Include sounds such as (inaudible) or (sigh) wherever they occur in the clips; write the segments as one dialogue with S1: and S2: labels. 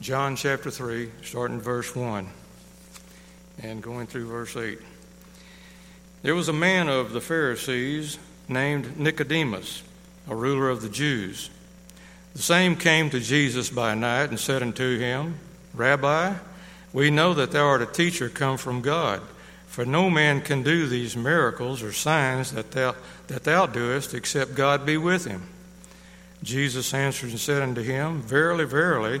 S1: John chapter 3, starting verse 1 and going through verse 8. There was a man of the Pharisees named Nicodemus, a ruler of the Jews. The same came to Jesus by night and said unto him, Rabbi, we know that thou art a teacher come from God, for no man can do these miracles or signs that thou, that thou doest except God be with him. Jesus answered and said unto him, Verily, verily,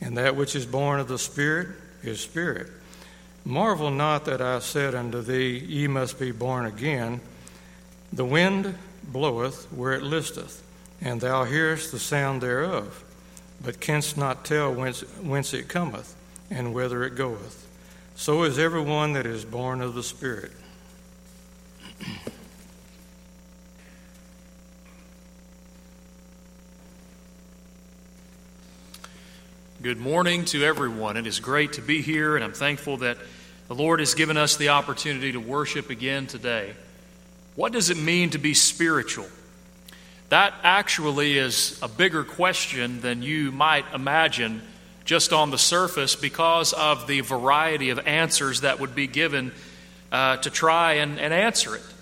S1: and that which is born of the Spirit is spirit. Marvel not that I said unto thee, Ye must be born again. The wind bloweth where it listeth, and thou hearest the sound thereof, but canst not tell whence, whence it cometh, and whither it goeth. So is every one that is born of the Spirit. (clears throat)
S2: Good morning to everyone. It is great to be here, and I'm thankful that the Lord has given us the opportunity to worship again today. What does it mean to be spiritual? That actually is a bigger question than you might imagine just on the surface because of the variety of answers that would be given uh, to try and, and answer it.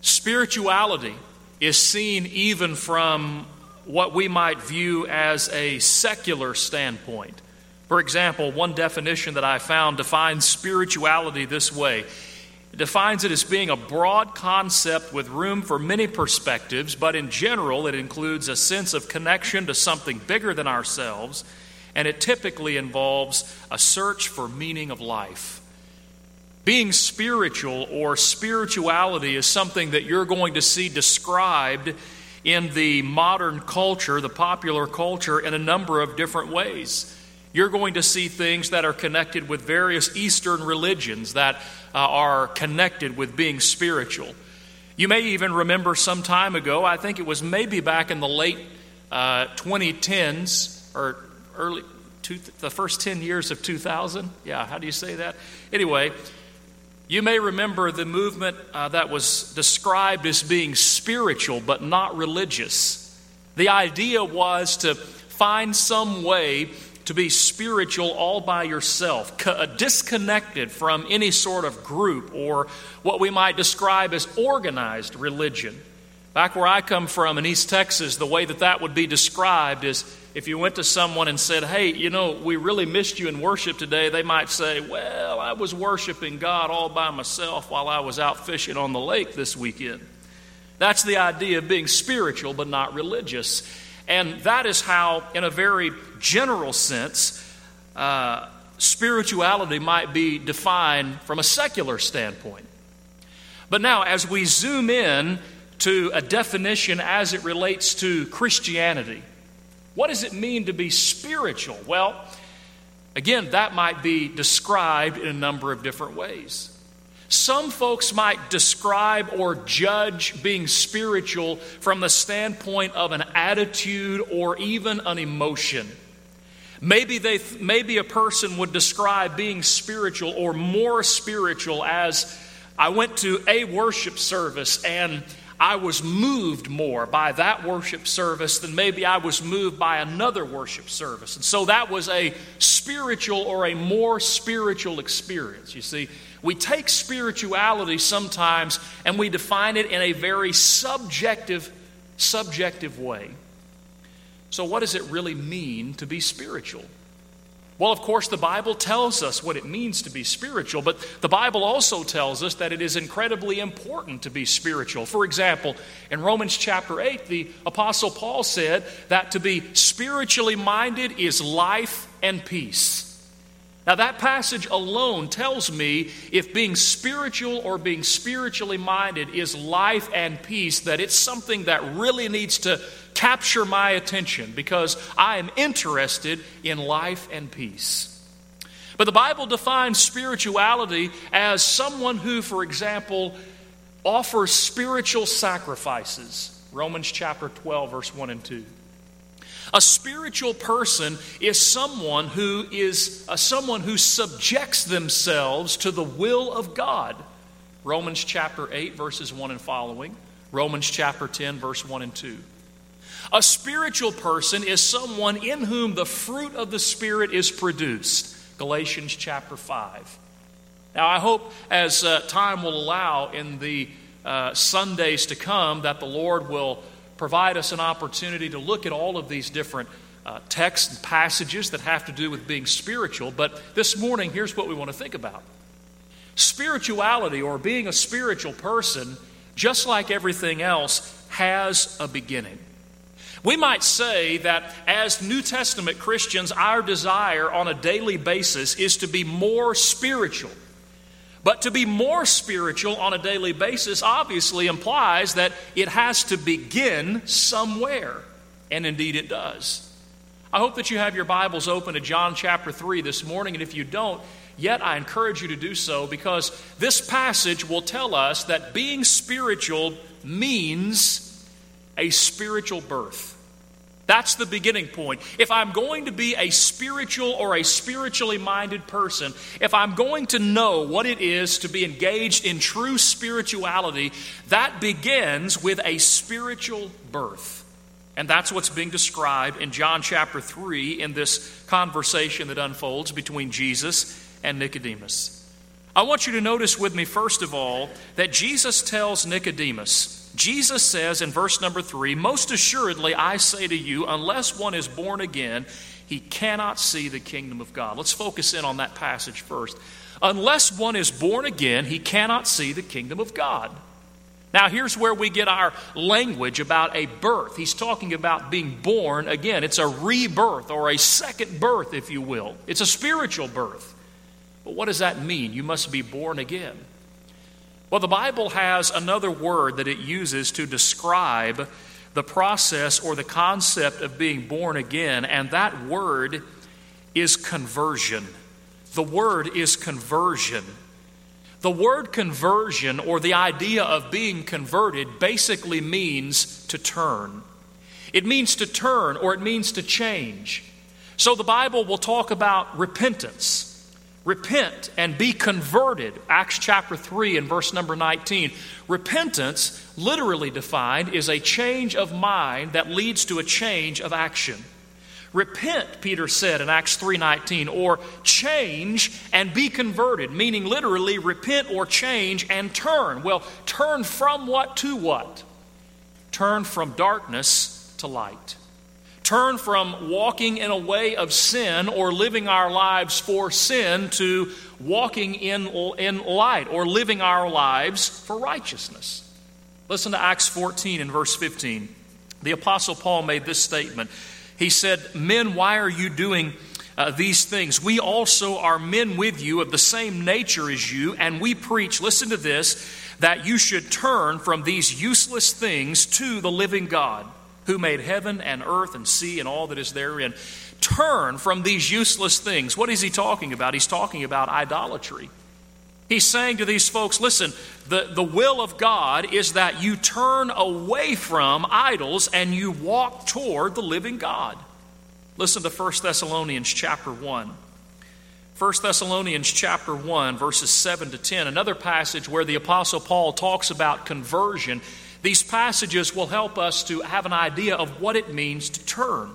S2: Spirituality is seen even from what we might view as a secular standpoint. For example, one definition that I found defines spirituality this way it defines it as being a broad concept with room for many perspectives, but in general, it includes a sense of connection to something bigger than ourselves, and it typically involves a search for meaning of life. Being spiritual or spirituality is something that you're going to see described in the modern culture, the popular culture, in a number of different ways. You're going to see things that are connected with various Eastern religions that uh, are connected with being spiritual. You may even remember some time ago, I think it was maybe back in the late uh, 2010s or early, two, the first 10 years of 2000. Yeah, how do you say that? Anyway, you may remember the movement uh, that was described as being spiritual but not religious. The idea was to find some way to be spiritual all by yourself, uh, disconnected from any sort of group or what we might describe as organized religion. Back where I come from in East Texas, the way that that would be described is if you went to someone and said, Hey, you know, we really missed you in worship today, they might say, Well, I was worshiping God all by myself while I was out fishing on the lake this weekend. That's the idea of being spiritual but not religious. And that is how, in a very general sense, uh, spirituality might be defined from a secular standpoint. But now, as we zoom in to a definition as it relates to Christianity, what does it mean to be spiritual? Well, again, that might be described in a number of different ways. Some folks might describe or judge being spiritual from the standpoint of an attitude or even an emotion. Maybe, they, maybe a person would describe being spiritual or more spiritual as I went to a worship service and I was moved more by that worship service than maybe I was moved by another worship service. And so that was a spiritual or a more spiritual experience. You see, we take spirituality sometimes and we define it in a very subjective, subjective way. So, what does it really mean to be spiritual? Well, of course, the Bible tells us what it means to be spiritual, but the Bible also tells us that it is incredibly important to be spiritual. For example, in Romans chapter 8, the Apostle Paul said that to be spiritually minded is life and peace. Now, that passage alone tells me if being spiritual or being spiritually minded is life and peace, that it's something that really needs to capture my attention because I am interested in life and peace. But the Bible defines spirituality as someone who, for example, offers spiritual sacrifices. Romans chapter 12, verse 1 and 2. A spiritual person is someone who is uh, someone who subjects themselves to the will of God. Romans chapter 8 verses 1 and following, Romans chapter 10 verse 1 and 2. A spiritual person is someone in whom the fruit of the spirit is produced. Galatians chapter 5. Now, I hope as uh, time will allow in the uh, Sundays to come that the Lord will provide us an opportunity to look at all of these different uh, texts and passages that have to do with being spiritual. But this morning, here's what we want to think about spirituality or being a spiritual person, just like everything else, has a beginning. We might say that as New Testament Christians, our desire on a daily basis is to be more spiritual. But to be more spiritual on a daily basis obviously implies that it has to begin somewhere. And indeed it does. I hope that you have your Bibles open to John chapter 3 this morning. And if you don't, yet I encourage you to do so because this passage will tell us that being spiritual means a spiritual birth. That's the beginning point. If I'm going to be a spiritual or a spiritually minded person, if I'm going to know what it is to be engaged in true spirituality, that begins with a spiritual birth. And that's what's being described in John chapter 3 in this conversation that unfolds between Jesus and Nicodemus. I want you to notice with me, first of all, that Jesus tells Nicodemus, Jesus says in verse number three, Most assuredly I say to you, unless one is born again, he cannot see the kingdom of God. Let's focus in on that passage first. Unless one is born again, he cannot see the kingdom of God. Now, here's where we get our language about a birth. He's talking about being born again. It's a rebirth or a second birth, if you will. It's a spiritual birth. But what does that mean? You must be born again. Well, the Bible has another word that it uses to describe the process or the concept of being born again, and that word is conversion. The word is conversion. The word conversion, or the idea of being converted, basically means to turn. It means to turn, or it means to change. So the Bible will talk about repentance. Repent and be converted. Acts chapter 3 and verse number 19. Repentance, literally defined, is a change of mind that leads to a change of action. Repent, Peter said in Acts 3:19, or change and be converted, meaning literally repent or change and turn. Well, turn from what to what? Turn from darkness to light turn from walking in a way of sin or living our lives for sin to walking in, in light or living our lives for righteousness. Listen to Acts 14 and verse 15. The Apostle Paul made this statement. He said, Men, why are you doing uh, these things? We also are men with you of the same nature as you, and we preach, listen to this, that you should turn from these useless things to the living God who made heaven and earth and sea and all that is therein. Turn from these useless things. What is he talking about? He's talking about idolatry. He's saying to these folks, listen, the, the will of God is that you turn away from idols and you walk toward the living God. Listen to 1 Thessalonians chapter 1. 1 Thessalonians chapter 1 verses 7 to 10 another passage where the apostle Paul talks about conversion these passages will help us to have an idea of what it means to turn.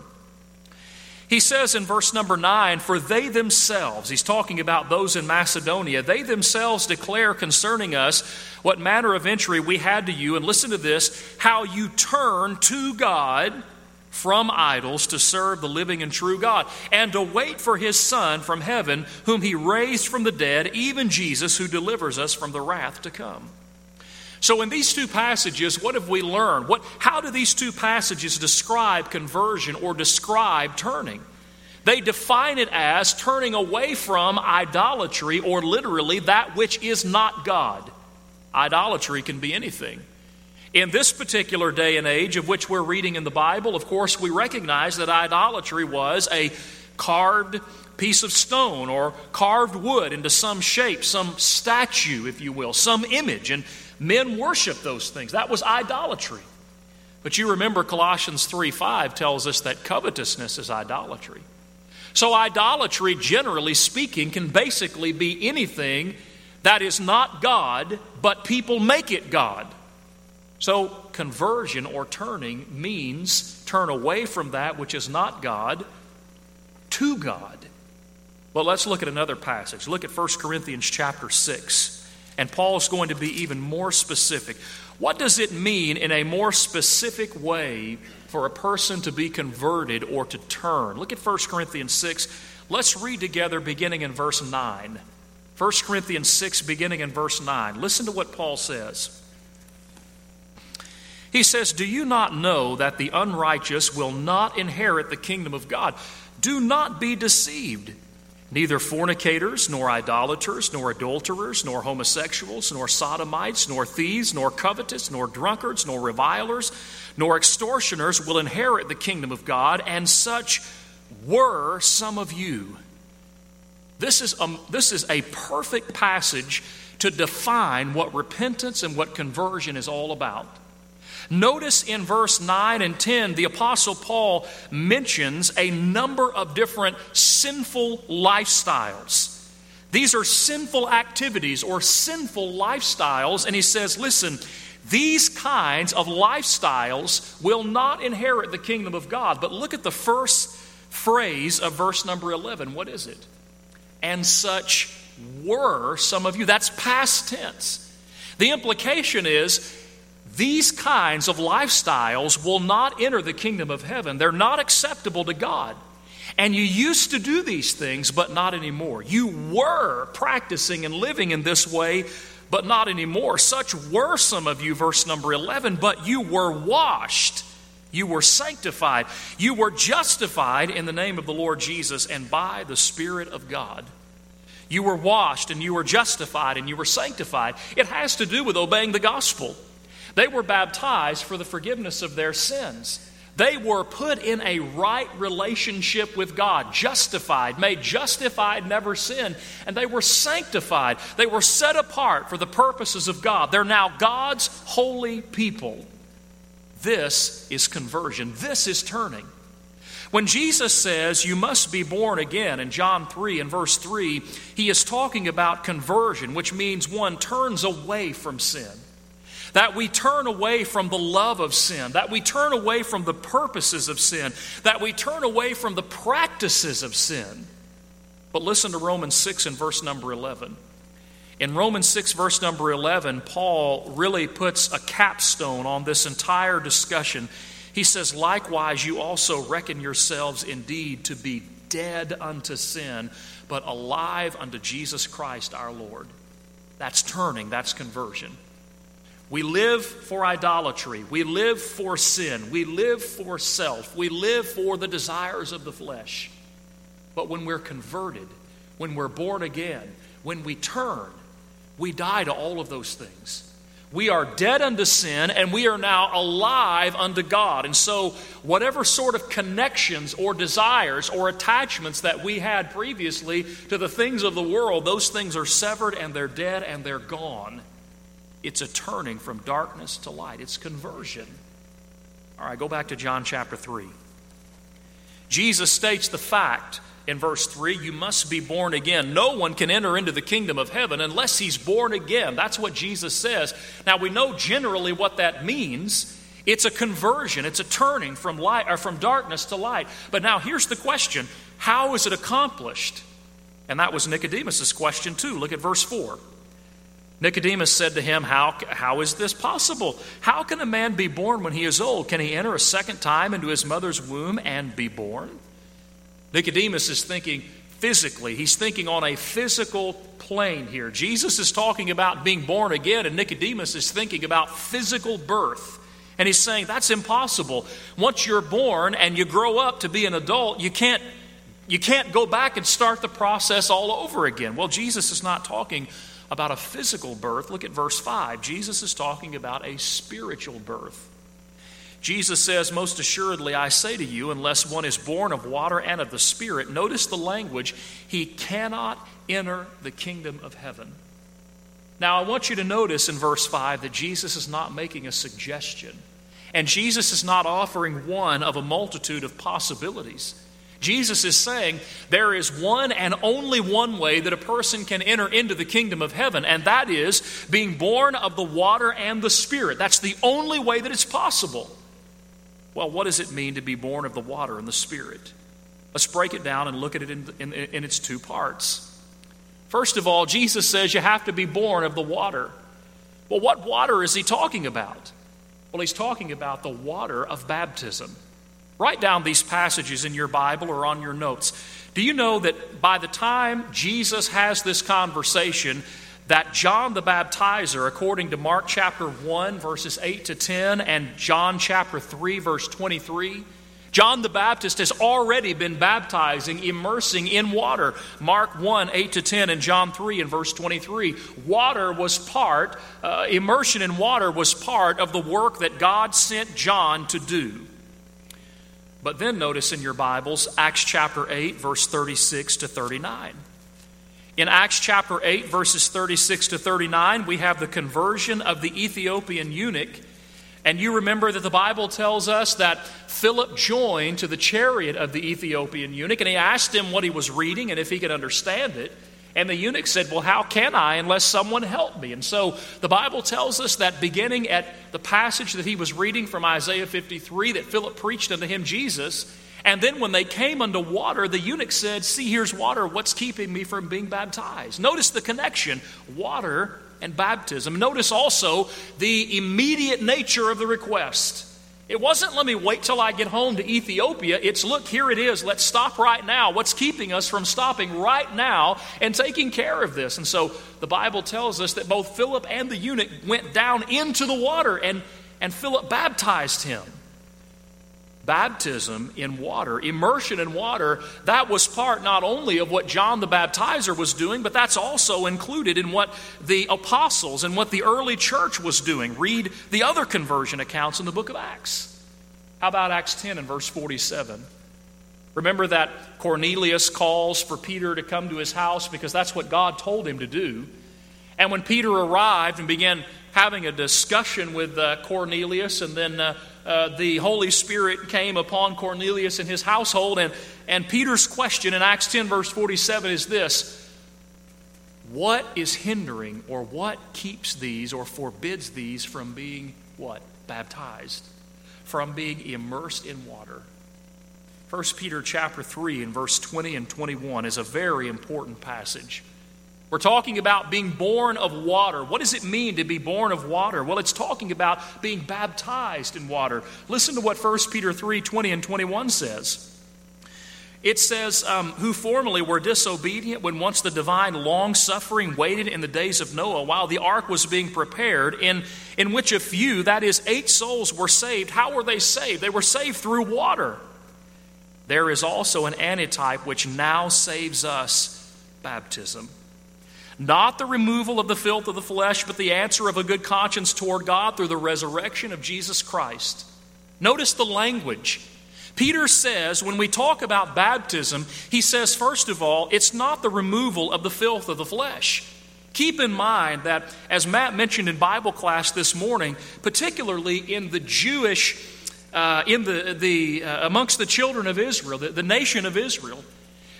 S2: He says in verse number 9, For they themselves, he's talking about those in Macedonia, they themselves declare concerning us what manner of entry we had to you. And listen to this how you turn to God from idols to serve the living and true God, and to wait for his Son from heaven, whom he raised from the dead, even Jesus, who delivers us from the wrath to come. So, in these two passages, what have we learned? What, how do these two passages describe conversion or describe turning? They define it as turning away from idolatry, or literally that which is not God. Idolatry can be anything. In this particular day and age of which we're reading in the Bible, of course, we recognize that idolatry was a carved piece of stone or carved wood into some shape, some statue, if you will, some image. And men worship those things. That was idolatry. But you remember Colossians 3 5 tells us that covetousness is idolatry. So, idolatry, generally speaking, can basically be anything that is not God, but people make it God. So, conversion or turning means turn away from that which is not God to God. But let's look at another passage. Look at 1 Corinthians chapter 6. And Paul's going to be even more specific. What does it mean in a more specific way for a person to be converted or to turn? Look at 1 Corinthians 6. Let's read together beginning in verse 9. 1 Corinthians 6, beginning in verse 9. Listen to what Paul says. He says, Do you not know that the unrighteous will not inherit the kingdom of God? Do not be deceived. Neither fornicators, nor idolaters, nor adulterers, nor homosexuals, nor sodomites, nor thieves, nor covetous, nor drunkards, nor revilers, nor extortioners will inherit the kingdom of God, and such were some of you. This is a, this is a perfect passage to define what repentance and what conversion is all about. Notice in verse 9 and 10, the Apostle Paul mentions a number of different sinful lifestyles. These are sinful activities or sinful lifestyles, and he says, listen, these kinds of lifestyles will not inherit the kingdom of God. But look at the first phrase of verse number 11. What is it? And such were some of you. That's past tense. The implication is these kinds of lifestyles will not enter the kingdom of heaven. They're not acceptable to God. And you used to do these things, but not anymore. You were practicing and living in this way, but not anymore. Such were some of you, verse number 11, but you were washed. You were sanctified. You were justified in the name of the Lord Jesus and by the Spirit of God. You were washed and you were justified and you were sanctified. It has to do with obeying the gospel. They were baptized for the forgiveness of their sins. They were put in a right relationship with God, justified, made justified, never sin, and they were sanctified. They were set apart for the purposes of God. They're now God's holy people. This is conversion. This is turning. When Jesus says you must be born again in John 3 and verse 3, he is talking about conversion, which means one turns away from sin that we turn away from the love of sin, that we turn away from the purposes of sin, that we turn away from the practices of sin. But listen to Romans 6 and verse number 11. In Romans 6, verse number 11, Paul really puts a capstone on this entire discussion. He says, Likewise, you also reckon yourselves indeed to be dead unto sin, but alive unto Jesus Christ our Lord. That's turning, that's conversion. We live for idolatry. We live for sin. We live for self. We live for the desires of the flesh. But when we're converted, when we're born again, when we turn, we die to all of those things. We are dead unto sin and we are now alive unto God. And so, whatever sort of connections or desires or attachments that we had previously to the things of the world, those things are severed and they're dead and they're gone. It's a turning from darkness to light, it's conversion. All right, go back to John chapter 3. Jesus states the fact in verse 3 you must be born again. No one can enter into the kingdom of heaven unless he's born again. That's what Jesus says. Now, we know generally what that means. It's a conversion, it's a turning from, light, or from darkness to light. But now here's the question how is it accomplished? And that was Nicodemus' question, too. Look at verse 4. Nicodemus said to him, how, how is this possible? How can a man be born when he is old? Can he enter a second time into his mother's womb and be born? Nicodemus is thinking physically, he's thinking on a physical plane here. Jesus is talking about being born again, and Nicodemus is thinking about physical birth. And he's saying that's impossible. Once you're born and you grow up to be an adult, you can't You can't go back and start the process all over again. Well, Jesus is not talking about a physical birth. Look at verse 5. Jesus is talking about a spiritual birth. Jesus says, Most assuredly, I say to you, unless one is born of water and of the Spirit, notice the language, he cannot enter the kingdom of heaven. Now, I want you to notice in verse 5 that Jesus is not making a suggestion, and Jesus is not offering one of a multitude of possibilities. Jesus is saying there is one and only one way that a person can enter into the kingdom of heaven, and that is being born of the water and the Spirit. That's the only way that it's possible. Well, what does it mean to be born of the water and the Spirit? Let's break it down and look at it in, in, in its two parts. First of all, Jesus says you have to be born of the water. Well, what water is he talking about? Well, he's talking about the water of baptism. Write down these passages in your Bible or on your notes. Do you know that by the time Jesus has this conversation, that John the Baptizer, according to Mark chapter 1, verses 8 to 10, and John chapter 3, verse 23, John the Baptist has already been baptizing, immersing in water. Mark 1, 8 to 10, and John 3 and verse 23. Water was part, uh, immersion in water was part of the work that God sent John to do. But then notice in your Bibles, Acts chapter 8, verse 36 to 39. In Acts chapter 8, verses 36 to 39, we have the conversion of the Ethiopian eunuch and you remember that the Bible tells us that Philip joined to the chariot of the Ethiopian eunuch, and he asked him what he was reading and if he could understand it. And the eunuch said, Well, how can I unless someone help me? And so the Bible tells us that beginning at the passage that he was reading from Isaiah 53, that Philip preached unto him Jesus. And then when they came unto water, the eunuch said, See, here's water. What's keeping me from being baptized? Notice the connection water and baptism. Notice also the immediate nature of the request. It wasn't, let me wait till I get home to Ethiopia. It's, look, here it is. Let's stop right now. What's keeping us from stopping right now and taking care of this? And so the Bible tells us that both Philip and the eunuch went down into the water, and, and Philip baptized him baptism in water, immersion in water, that was part not only of what John the Baptizer was doing, but that's also included in what the apostles and what the early church was doing. Read the other conversion accounts in the book of Acts. How about Acts 10 and verse 47? Remember that Cornelius calls for Peter to come to his house because that's what God told him to do. And when Peter arrived and began having a discussion with uh, Cornelius, and then uh, uh, the Holy Spirit came upon Cornelius and his household. And, and Peter's question in Acts 10, verse 47 is this What is hindering or what keeps these or forbids these from being what? Baptized, from being immersed in water. 1 Peter chapter 3 and verse 20 and 21 is a very important passage. We're talking about being born of water. What does it mean to be born of water? Well, it's talking about being baptized in water. Listen to what 1 Peter 3 20 and 21 says. It says, um, Who formerly were disobedient when once the divine long suffering waited in the days of Noah while the ark was being prepared, in, in which a few, that is, eight souls, were saved. How were they saved? They were saved through water. There is also an antitype which now saves us baptism. Not the removal of the filth of the flesh, but the answer of a good conscience toward God through the resurrection of Jesus Christ. Notice the language. Peter says, when we talk about baptism, he says, first of all, it's not the removal of the filth of the flesh. Keep in mind that, as Matt mentioned in Bible class this morning, particularly in the Jewish, uh, in the, the uh, amongst the children of Israel, the, the nation of Israel,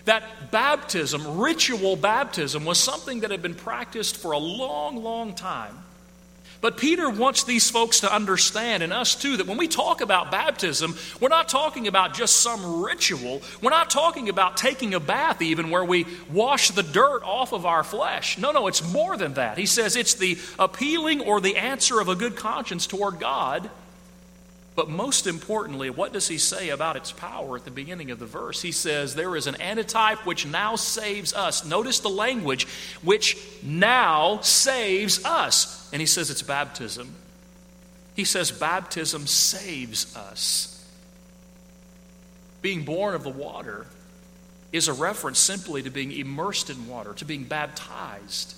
S2: that baptism, ritual baptism, was something that had been practiced for a long, long time. But Peter wants these folks to understand, and us too, that when we talk about baptism, we're not talking about just some ritual. We're not talking about taking a bath, even where we wash the dirt off of our flesh. No, no, it's more than that. He says it's the appealing or the answer of a good conscience toward God but most importantly, what does he say about its power at the beginning of the verse? He says, There is an antitype which now saves us. Notice the language, which now saves us. And he says it's baptism. He says baptism saves us. Being born of the water is a reference simply to being immersed in water, to being baptized.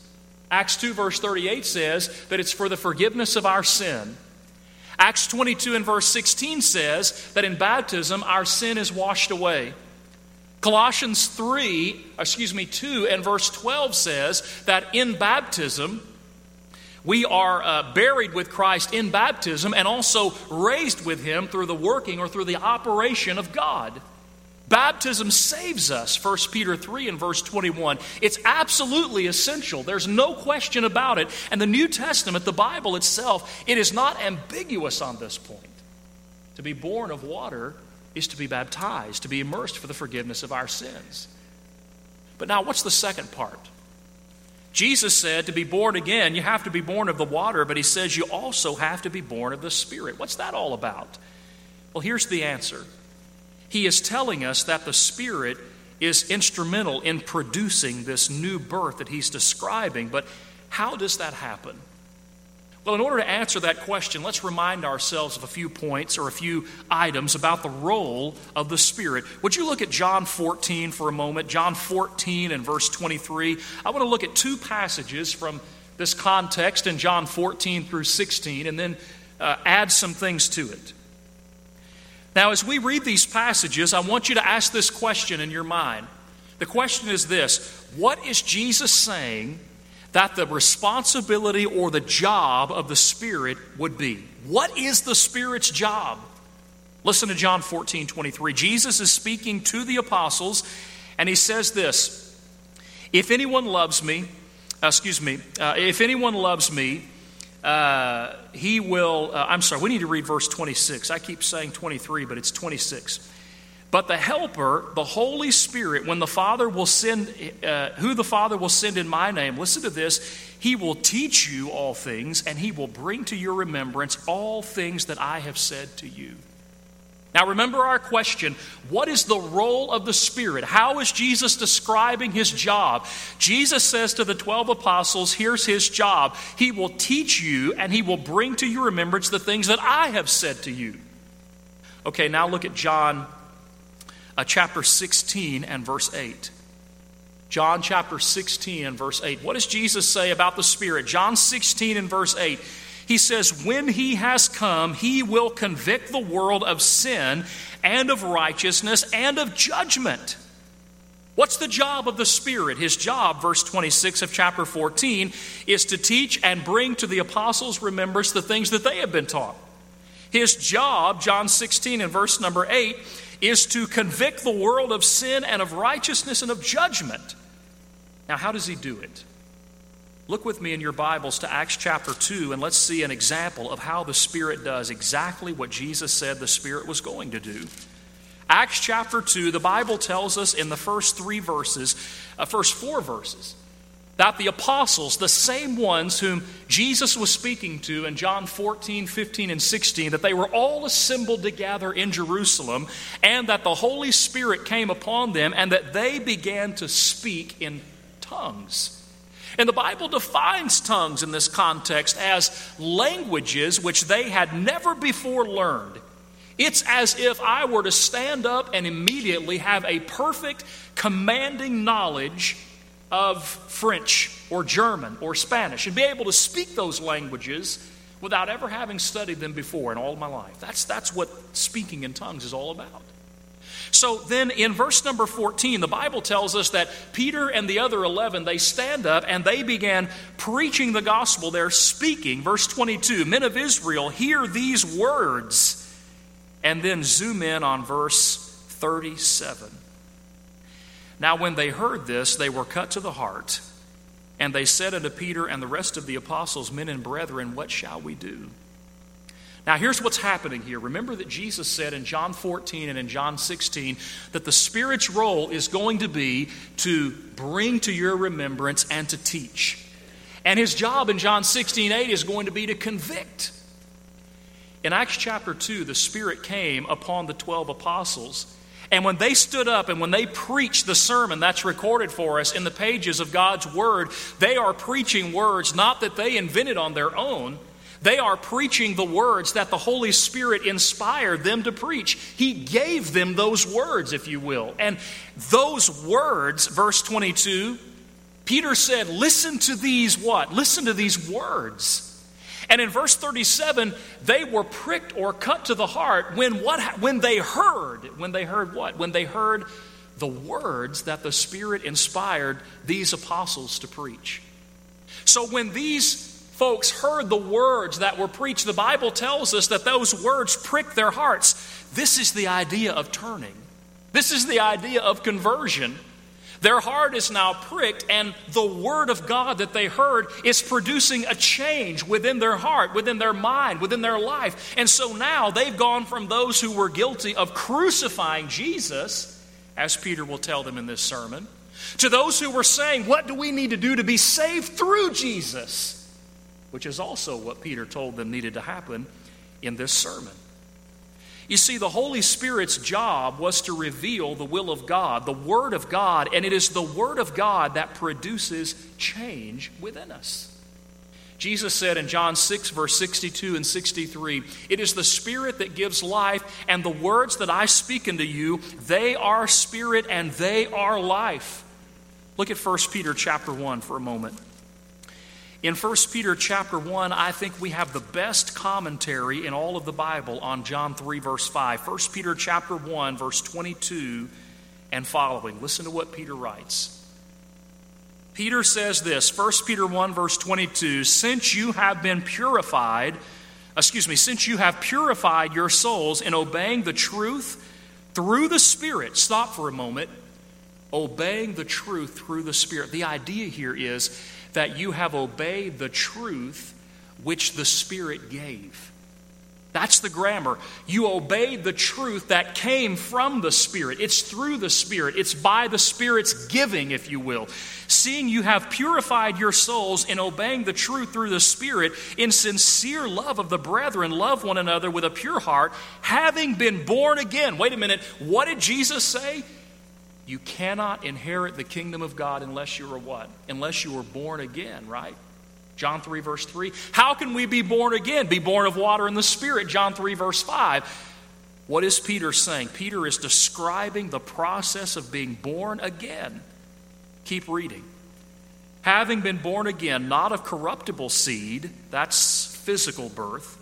S2: Acts 2, verse 38 says that it's for the forgiveness of our sin. Acts 22 and verse 16 says that in baptism our sin is washed away. Colossians 3, excuse me, 2 and verse 12 says that in baptism we are uh, buried with Christ in baptism and also raised with him through the working or through the operation of God. Baptism saves us, 1 Peter 3 and verse 21. It's absolutely essential. There's no question about it. And the New Testament, the Bible itself, it is not ambiguous on this point. To be born of water is to be baptized, to be immersed for the forgiveness of our sins. But now, what's the second part? Jesus said to be born again, you have to be born of the water, but he says you also have to be born of the Spirit. What's that all about? Well, here's the answer he is telling us that the Spirit is instrumental in producing this new birth that he's describing. But how does that happen? Well, in order to answer that question, let's remind ourselves of a few points or a few items about the role of the Spirit. Would you look at John 14 for a moment? John 14 and verse 23. I want to look at two passages from this context in John 14 through 16 and then uh, add some things to it. Now, as we read these passages, I want you to ask this question in your mind. The question is this What is Jesus saying that the responsibility or the job of the Spirit would be? What is the Spirit's job? Listen to John 14 23. Jesus is speaking to the apostles, and he says this If anyone loves me, uh, excuse me, uh, if anyone loves me, uh, he will, uh, I'm sorry, we need to read verse 26. I keep saying 23, but it's 26. But the Helper, the Holy Spirit, when the Father will send, uh, who the Father will send in my name, listen to this, he will teach you all things, and he will bring to your remembrance all things that I have said to you. Now, remember our question what is the role of the Spirit? How is Jesus describing his job? Jesus says to the 12 apostles, Here's his job. He will teach you and he will bring to your remembrance the things that I have said to you. Okay, now look at John uh, chapter 16 and verse 8. John chapter 16 and verse 8. What does Jesus say about the Spirit? John 16 and verse 8. He says, When he has come, he will convict the world of sin and of righteousness and of judgment. What's the job of the Spirit? His job, verse 26 of chapter 14, is to teach and bring to the apostles' remembrance the things that they have been taught. His job, John 16 and verse number 8, is to convict the world of sin and of righteousness and of judgment. Now, how does he do it? Look with me in your Bibles to Acts chapter 2 and let's see an example of how the Spirit does exactly what Jesus said the Spirit was going to do. Acts chapter 2, the Bible tells us in the first three verses, uh, first four verses, that the apostles, the same ones whom Jesus was speaking to in John 14, 15, and 16, that they were all assembled together in Jerusalem, and that the Holy Spirit came upon them, and that they began to speak in tongues and the Bible defines tongues in this context as languages which they had never before learned. It's as if I were to stand up and immediately have a perfect, commanding knowledge of French or German or Spanish and be able to speak those languages without ever having studied them before in all my life. That's, that's what speaking in tongues is all about. So then in verse number 14, the Bible tells us that Peter and the other 11, they stand up and they began preaching the gospel. They're speaking. Verse 22 Men of Israel, hear these words. And then zoom in on verse 37. Now, when they heard this, they were cut to the heart. And they said unto Peter and the rest of the apostles, Men and brethren, what shall we do? Now, here's what's happening here. Remember that Jesus said in John 14 and in John 16 that the Spirit's role is going to be to bring to your remembrance and to teach. And his job in John 16 8 is going to be to convict. In Acts chapter 2, the Spirit came upon the 12 apostles. And when they stood up and when they preached the sermon that's recorded for us in the pages of God's Word, they are preaching words not that they invented on their own They are preaching the words that the Holy Spirit inspired them to preach. He gave them those words, if you will. And those words, verse 22, Peter said, Listen to these what? Listen to these words. And in verse 37, they were pricked or cut to the heart when what when they heard, when they heard what? When they heard the words that the Spirit inspired these apostles to preach. So when these folks heard the words that were preached, the Bible tells us that those words pricked their hearts. This is the idea of turning, this is the idea of conversion. Their heart is now pricked, and the Word of God that they heard is producing a change within their heart, within their mind, within their life. And so now they've gone from those who were guilty of crucifying Jesus, as Peter will tell them in this sermon, to those who were saying, What do we need to do to be saved through Jesus? Which is also what Peter told them needed to happen in this sermon. You see, the Holy Spirit's job was to reveal the will of God, the Word of God, and it is the Word of God that produces change within us. Jesus said in John 6, verse 62 and 63, It is the Spirit that gives life, and the words that I speak unto you, they are spirit and they are life. Look at 1 Peter chapter 1 for a moment. In 1 Peter chapter 1, I think we have the best commentary in all of the Bible on John 3 verse 5. 1 Peter chapter 1 verse 22 and following. Listen to what Peter writes. Peter says this, 1 Peter 1 verse 22, since you have been purified, excuse me, since you have purified your souls in obeying the truth through the Spirit. Stop for a moment. Obeying the truth through the Spirit. The idea here is that you have obeyed the truth which the Spirit gave. That's the grammar. You obeyed the truth that came from the Spirit. It's through the Spirit. It's by the Spirit's giving, if you will. Seeing you have purified your souls in obeying the truth through the Spirit, in sincere love of the brethren, love one another with a pure heart, having been born again. Wait a minute. What did Jesus say? You cannot inherit the kingdom of God unless you are what? Unless you are born again, right? John 3, verse 3. How can we be born again? Be born of water and the Spirit. John 3, verse 5. What is Peter saying? Peter is describing the process of being born again. Keep reading. Having been born again, not of corruptible seed, that's physical birth,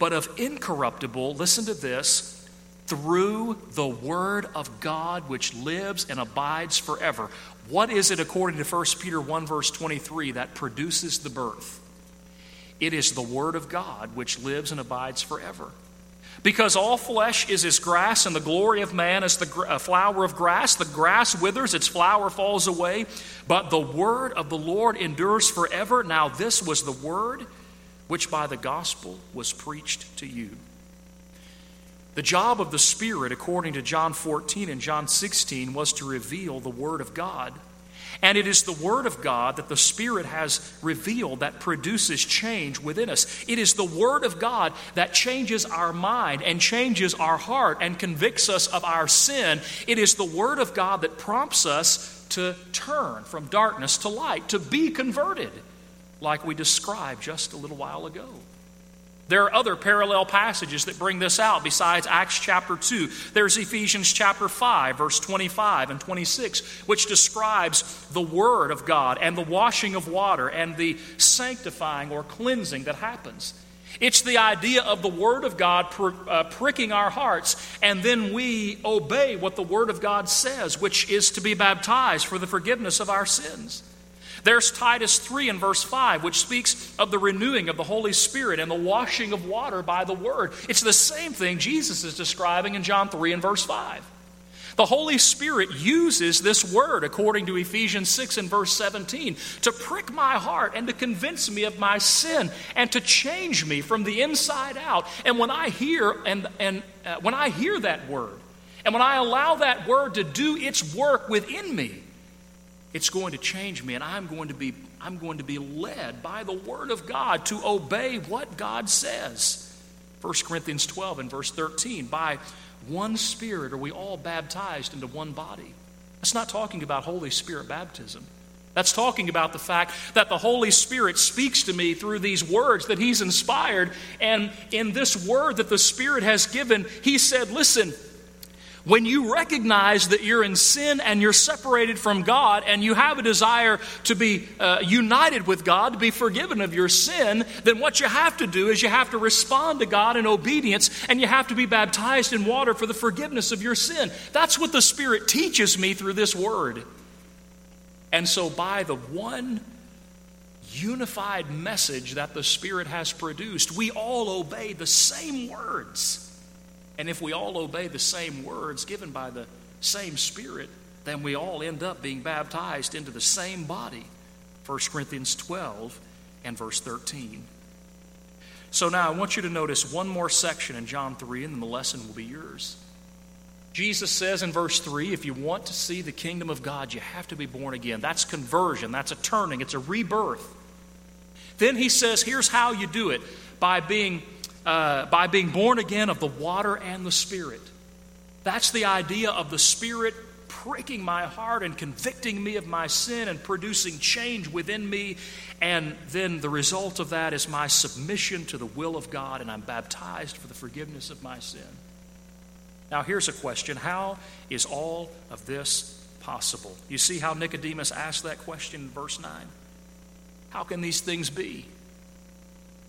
S2: but of incorruptible, listen to this, through the Word of God which lives and abides forever. What is it, according to 1 Peter 1, verse 23, that produces the birth? It is the Word of God which lives and abides forever. Because all flesh is as grass, and the glory of man is the flower of grass. The grass withers, its flower falls away, but the word of the Lord endures forever. Now, this was the word which by the gospel was preached to you. The job of the Spirit, according to John 14 and John 16, was to reveal the Word of God. And it is the Word of God that the Spirit has revealed that produces change within us. It is the Word of God that changes our mind and changes our heart and convicts us of our sin. It is the Word of God that prompts us to turn from darkness to light, to be converted, like we described just a little while ago. There are other parallel passages that bring this out besides Acts chapter 2. There's Ephesians chapter 5, verse 25 and 26, which describes the Word of God and the washing of water and the sanctifying or cleansing that happens. It's the idea of the Word of God pr- uh, pricking our hearts, and then we obey what the Word of God says, which is to be baptized for the forgiveness of our sins. There's Titus 3 and verse 5, which speaks of the renewing of the Holy Spirit and the washing of water by the Word. It's the same thing Jesus is describing in John 3 and verse 5. The Holy Spirit uses this word, according to Ephesians 6 and verse 17, to prick my heart and to convince me of my sin and to change me from the inside out. And when I hear and, and uh, when I hear that word, and when I allow that word to do its work within me, it's going to change me, and I'm going to be, I'm going to be led by the Word of God to obey what God says. 1 Corinthians 12 and verse 13 by one Spirit are we all baptized into one body. That's not talking about Holy Spirit baptism. That's talking about the fact that the Holy Spirit speaks to me through these words that He's inspired. And in this word that the Spirit has given, He said, Listen, when you recognize that you're in sin and you're separated from God and you have a desire to be uh, united with God, to be forgiven of your sin, then what you have to do is you have to respond to God in obedience and you have to be baptized in water for the forgiveness of your sin. That's what the Spirit teaches me through this word. And so, by the one unified message that the Spirit has produced, we all obey the same words. And if we all obey the same words given by the same Spirit, then we all end up being baptized into the same body. 1 Corinthians 12 and verse 13. So now I want you to notice one more section in John 3, and the lesson will be yours. Jesus says in verse 3 if you want to see the kingdom of God, you have to be born again. That's conversion, that's a turning, it's a rebirth. Then he says, here's how you do it by being uh, by being born again of the water and the Spirit. That's the idea of the Spirit pricking my heart and convicting me of my sin and producing change within me. And then the result of that is my submission to the will of God, and I'm baptized for the forgiveness of my sin. Now, here's a question How is all of this possible? You see how Nicodemus asked that question in verse 9? How can these things be?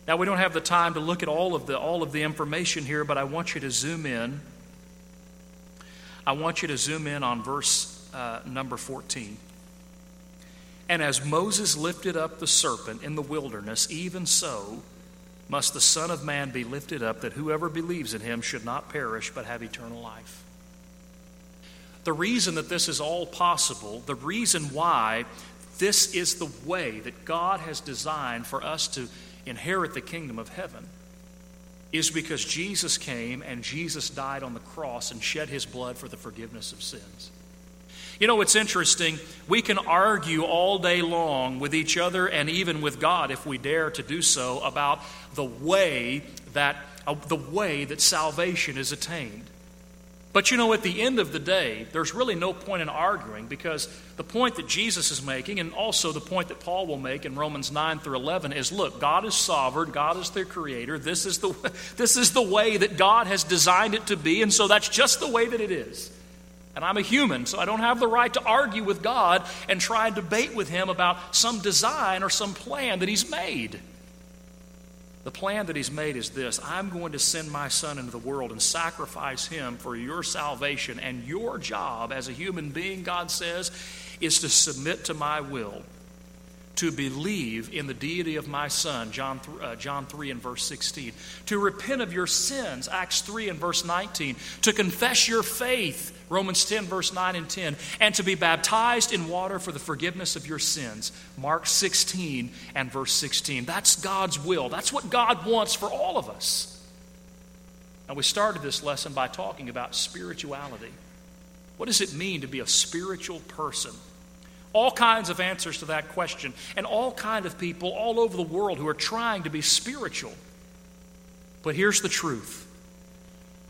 S2: Now, we don't have the time to look at all of the, all of the information here, but I want you to zoom in. I want you to zoom in on verse uh, number 14. And as Moses lifted up the serpent in the wilderness, even so must the Son of Man be lifted up, that whoever believes in him should not perish, but have eternal life. The reason that this is all possible, the reason why this is the way that God has designed for us to inherit the kingdom of heaven is because Jesus came and Jesus died on the cross and shed his blood for the forgiveness of sins. You know, it's interesting. We can argue all day long with each other and even with God if we dare to do so about the way that uh, the way that salvation is attained. But you know, at the end of the day, there's really no point in arguing because the point that Jesus is making, and also the point that Paul will make in Romans 9 through 11, is look, God is sovereign, God is their creator. This is, the, (laughs) this is the way that God has designed it to be, and so that's just the way that it is. And I'm a human, so I don't have the right to argue with God and try and debate with Him about some design or some plan that He's made. The plan that he's made is this I'm going to send my son into the world and sacrifice him for your salvation. And your job as a human being, God says, is to submit to my will, to believe in the deity of my son, John, uh, John 3 and verse 16, to repent of your sins, Acts 3 and verse 19, to confess your faith Romans 10, verse 9 and 10, and to be baptized in water for the forgiveness of your sins. Mark 16 and verse 16. That's God's will. That's what God wants for all of us. Now, we started this lesson by talking about spirituality. What does it mean to be a spiritual person? All kinds of answers to that question, and all kind of people all over the world who are trying to be spiritual. But here's the truth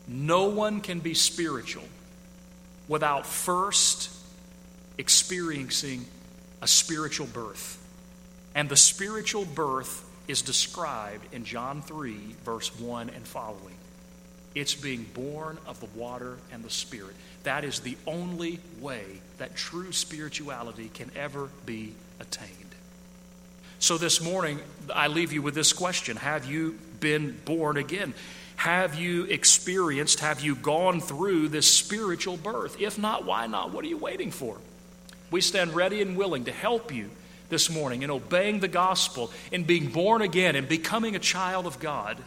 S2: no one can be spiritual without first experiencing a spiritual birth. And the spiritual birth is described in John 3, verse 1 and following. It's being born of the water and the Spirit. That is the only way that true spirituality can ever be attained. So this morning, I leave you with this question Have you been born again? Have you experienced, have you gone through this spiritual birth? If not, why not? What are you waiting for? We stand ready and willing to help you this morning in obeying the gospel, in being born again, and becoming a child of God.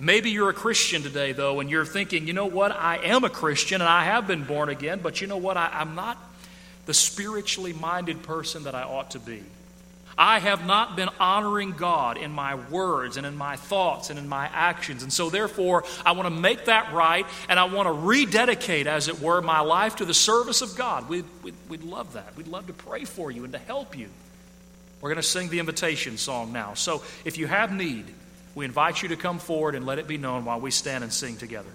S2: Maybe you're a Christian today, though, and you're thinking, you know what? I am a Christian and I have been born again, but you know what? I, am not the spiritually minded person that I ought to be. I have not been honoring God in my words and in my thoughts and in my actions. And so, therefore, I want to make that right and I want to rededicate, as it were, my life to the service of God. We'd, we'd, we'd love that. We'd love to pray for you and to help you. We're going to sing the invitation song now. So, if you have need, we invite you to come forward and let it be known while we stand and sing together.